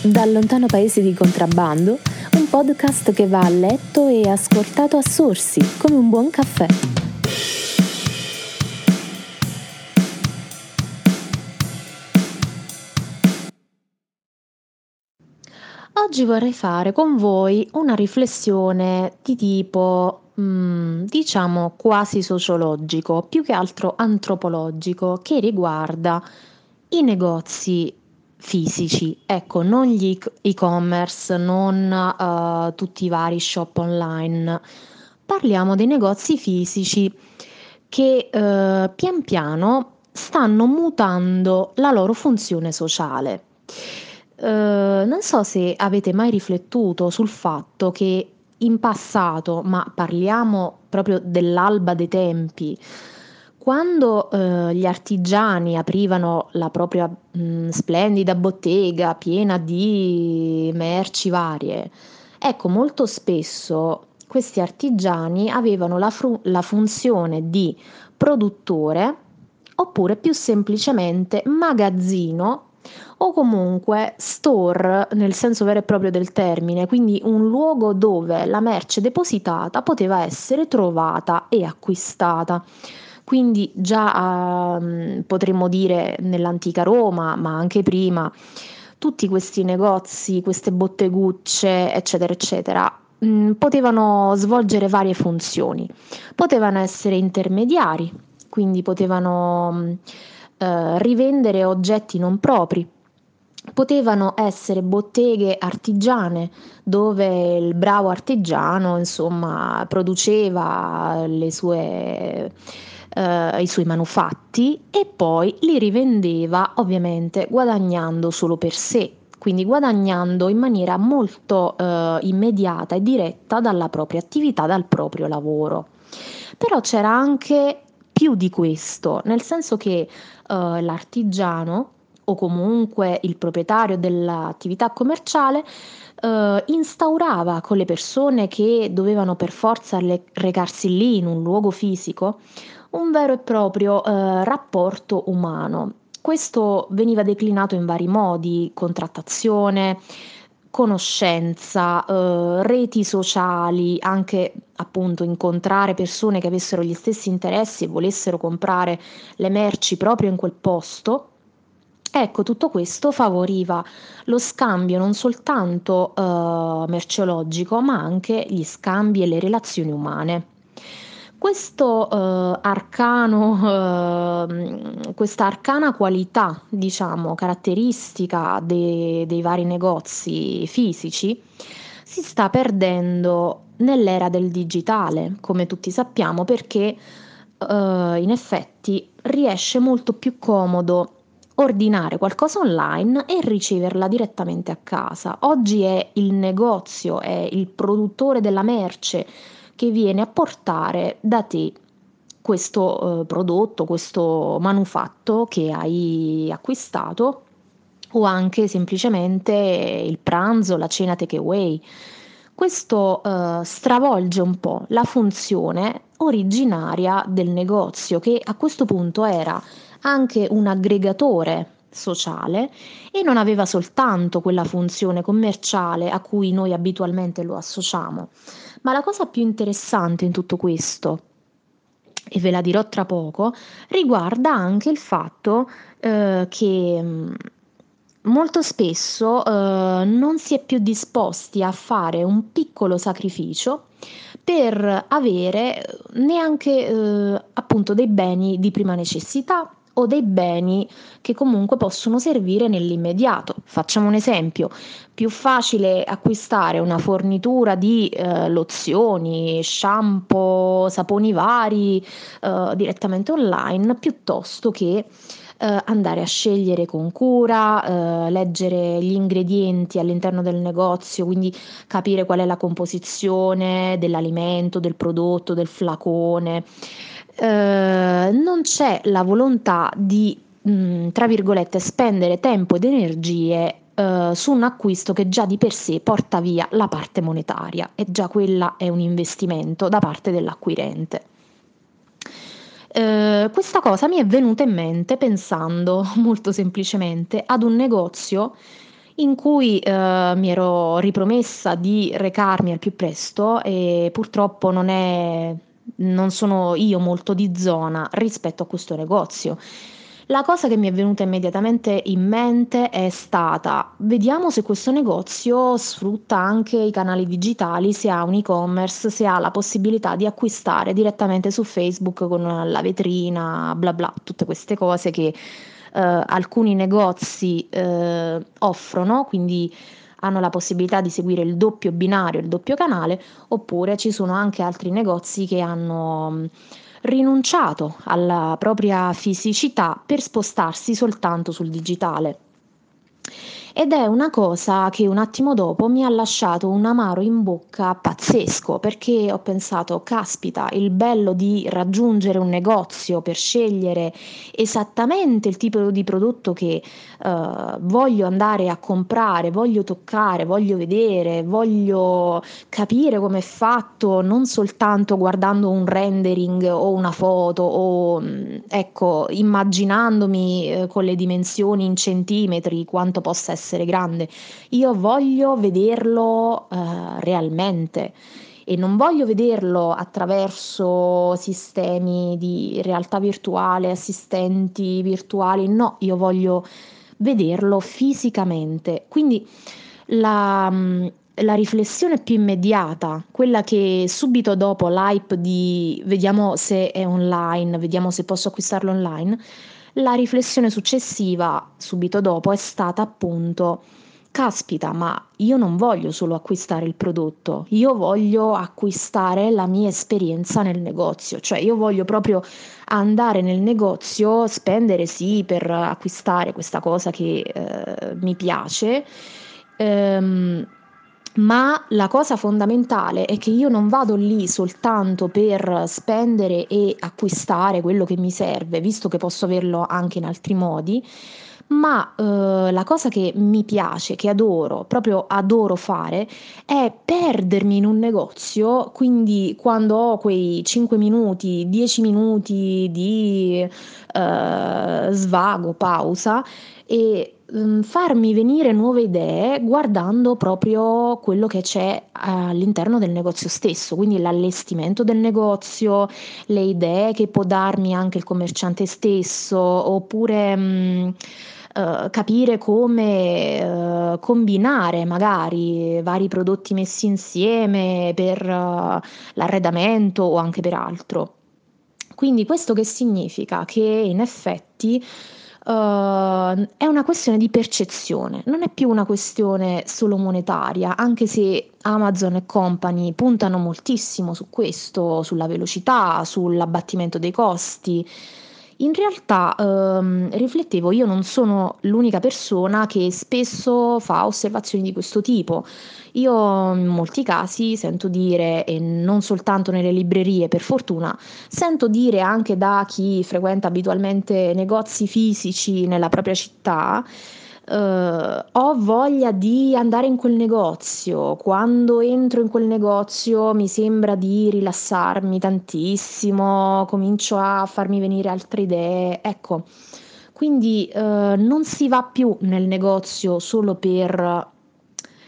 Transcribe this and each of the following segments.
Dal lontano paese di contrabbando, un podcast che va a letto e ascoltato a sorsi, come un buon caffè. Oggi vorrei fare con voi una riflessione di tipo, mm, diciamo, quasi sociologico, più che altro antropologico, che riguarda i negozi fisici, ecco, non gli e-commerce, non uh, tutti i vari shop online. Parliamo dei negozi fisici che uh, pian piano stanno mutando la loro funzione sociale. Uh, non so se avete mai riflettuto sul fatto che in passato, ma parliamo proprio dell'alba dei tempi, quando eh, gli artigiani aprivano la propria mh, splendida bottega piena di merci varie, ecco, molto spesso questi artigiani avevano la, fru- la funzione di produttore oppure più semplicemente magazzino o comunque store nel senso vero e proprio del termine, quindi un luogo dove la merce depositata poteva essere trovata e acquistata. Quindi già uh, potremmo dire nell'antica Roma, ma anche prima, tutti questi negozi, queste bottegucce, eccetera, eccetera, mh, mm, potevano svolgere varie funzioni. Potevano essere intermediari, quindi potevano mh, uh, rivendere oggetti non propri, potevano essere botteghe artigiane dove il bravo artigiano insomma produceva le sue eh, i suoi manufatti e poi li rivendeva ovviamente guadagnando solo per sé, quindi guadagnando in maniera molto eh, immediata e diretta dalla propria attività, dal proprio lavoro. Però c'era anche più di questo, nel senso che eh, l'artigiano o comunque il proprietario dell'attività commerciale eh, instaurava con le persone che dovevano per forza le- recarsi lì in un luogo fisico un vero e proprio eh, rapporto umano. Questo veniva declinato in vari modi, contrattazione, conoscenza, eh, reti sociali, anche appunto incontrare persone che avessero gli stessi interessi e volessero comprare le merci proprio in quel posto. Ecco, tutto questo favoriva lo scambio non soltanto eh, merceologico, ma anche gli scambi e le relazioni umane. Questo eh, arcano, eh, questa arcana qualità, diciamo, caratteristica de- dei vari negozi fisici, si sta perdendo nell'era del digitale, come tutti sappiamo, perché eh, in effetti riesce molto più comodo ordinare qualcosa online e riceverla direttamente a casa. Oggi è il negozio, è il produttore della merce che viene a portare da te questo eh, prodotto, questo manufatto che hai acquistato o anche semplicemente il pranzo, la cena takeaway. Questo eh, stravolge un po' la funzione originaria del negozio che a questo punto era anche un aggregatore sociale e non aveva soltanto quella funzione commerciale a cui noi abitualmente lo associamo. Ma la cosa più interessante in tutto questo, e ve la dirò tra poco, riguarda anche il fatto eh, che mm, molto spesso eh, non si è più disposti a fare un piccolo sacrificio per avere neanche eh, appunto dei beni di prima necessità o dei beni che comunque possono servire nell'immediato. Facciamo un esempio, più facile acquistare una fornitura di eh, lozioni, shampoo, saponi vari eh, direttamente online piuttosto che Uh, andare a scegliere con cura, uh, leggere gli ingredienti all'interno del negozio, quindi capire qual è la composizione dell'alimento, del prodotto, del flacone. Eh, non c'è la volontà di, mh, mm, tra virgolette, spendere tempo ed energie eh, su un acquisto che già di per sé porta via la parte monetaria e già quella è un investimento da parte dell'acquirente. Uh, questa cosa mi è venuta in mente pensando molto semplicemente ad un negozio in cui, uhm, mi ero ripromessa di recarmi al più presto e purtroppo non è non sono io molto di zona rispetto a questo negozio. La cosa che mi è venuta immediatamente in mente è stata: vediamo se questo negozio sfrutta anche i canali digitali, se ha un e-commerce, se ha la possibilità di acquistare direttamente su Facebook con la vetrina, bla bla, tutte queste cose che, uhm, alcuni negozi, uhm, offrono, quindi hanno la possibilità di seguire il doppio binario, il doppio canale, oppure ci sono anche altri negozi che hanno, rinunciato alla propria fisicità per spostarsi soltanto sul digitale. Ed è una cosa che un attimo dopo mi ha lasciato un amaro in bocca pazzesco, perché ho pensato: "Caspita, il bello di raggiungere un negozio per scegliere esattamente il tipo di prodotto che, uhm, voglio andare a comprare, voglio toccare, voglio vedere, voglio capire come è fatto, non soltanto guardando un rendering o una foto o, mhmm, ecco, immaginandomi, uhm, con le dimensioni in centimetri quanto possa essere grande. Io voglio vederlo, uhm, realmente e non voglio vederlo attraverso sistemi di realtà virtuale, assistenti virtuali, no, io voglio vederlo fisicamente. Quindi la mhmm, la riflessione più immediata, quella che subito dopo l'hype di vediamo se è online, vediamo se posso acquistarlo online, la riflessione successiva, subito dopo, è stata appunto: "Caspita, ma io non voglio solo acquistare il prodotto, io voglio acquistare la mia esperienza nel negozio." Cioè io voglio proprio andare nel negozio, spendere sì per acquistare questa cosa che, uhm, mi piace, uhm, ma la cosa fondamentale è che io non vado lì soltanto per spendere e acquistare quello che mi serve, visto che posso averlo anche in altri modi, ma, uhm, la cosa che mi piace, che adoro, proprio adoro fare, è perdermi in un negozio, quindi quando ho quei 5 minuti, 10 minuti di, uhm, svago, pausa e, uhm, farmi venire nuove idee guardando proprio quello che c'è all'interno del negozio stesso, quindi l'allestimento del negozio, le idee che può darmi anche il commerciante stesso, oppure, mhmm, uhm, capire come, uhm, combinare magari vari prodotti messi insieme per l'arredamento o anche per altro. Quindi questo che significa? Che in effetti, uhm, è una questione di percezione, non è più una questione solo monetaria, anche se Amazon e company puntano moltissimo su questo, sulla velocità, sull'abbattimento dei costi. In realtà, uhm, riflettevo, io non sono l'unica persona che spesso fa osservazioni di questo tipo. Io in molti casi sento dire, e non soltanto nelle librerie per fortuna, sento dire anche da chi frequenta abitualmente negozi fisici nella propria città, uhm: "Ho voglia di andare in quel negozio, quando entro in quel negozio mi sembra di rilassarmi tantissimo, comincio a farmi venire altre idee." Ecco, quindi, uhm, non si va più nel negozio solo per,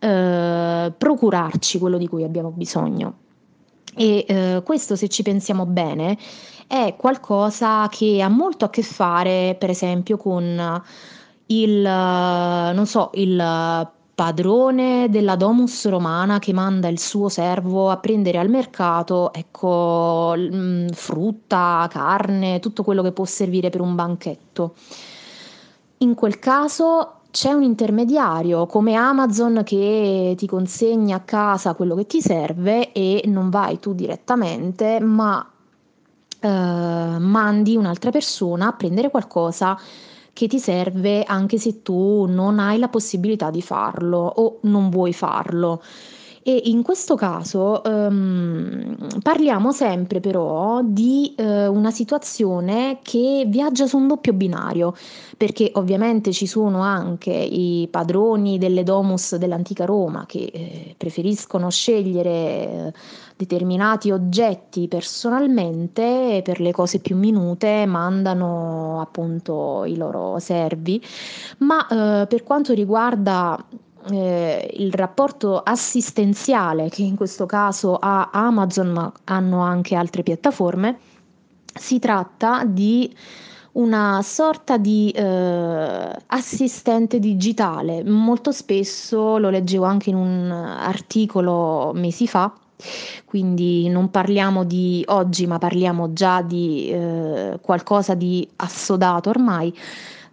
uhm, procurarci quello di cui abbiamo bisogno. E, uhm, questo se ci pensiamo bene è qualcosa che ha molto a che fare, per esempio, con il non so, il padrone della domus romana che manda il suo servo a prendere al mercato, ecco, mhmm, frutta, carne, tutto quello che può servire per un banchetto. In quel caso c'è un intermediario come Amazon che ti consegna a casa quello che ti serve e non vai tu direttamente, ma, uhm, mandi un'altra persona a prendere qualcosa che ti serve anche se tu non hai la possibilità di farlo o non vuoi farlo. E in questo caso ehm, parliamo sempre però di eh, una situazione che viaggia su un doppio binario, perché ovviamente ci sono anche i padroni delle domus dell'antica Roma che eh, preferiscono scegliere eh, determinati oggetti personalmente per le cose più minute mandano appunto i loro servi, ma eh, per quanto riguarda eh, il rapporto assistenziale che in questo caso ha Amazon, ma hanno anche altre piattaforme, si tratta di una sorta di eh, assistente digitale. Molto spesso lo leggevo anche in un articolo mesi fa. Quindi non parliamo di oggi, ma parliamo già di eh, qualcosa di assodato ormai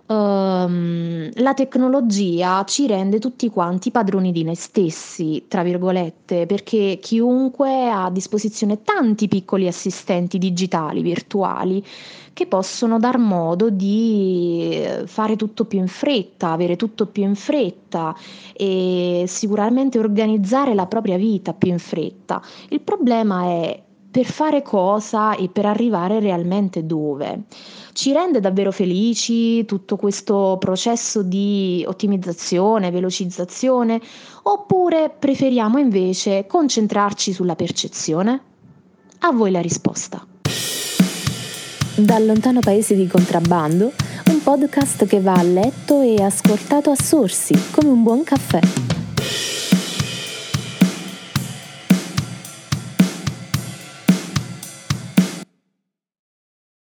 ehm, la tecnologia ci rende tutti quanti padroni di noi stessi, tra virgolette, perché chiunque ha a disposizione tanti piccoli assistenti digitali, virtuali, che possono dar modo di eh, fare tutto più in fretta, avere tutto più in fretta e sicuramente organizzare la propria vita più in fretta. Il problema è per fare cosa e per arrivare realmente dove. Ci rende davvero felici tutto questo processo di ottimizzazione, velocizzazione, oppure preferiamo invece concentrarci sulla percezione? A voi la risposta. Dal lontano paese di contrabbando, un podcast che va a letto e ascoltato a sorsi, come un buon caffè.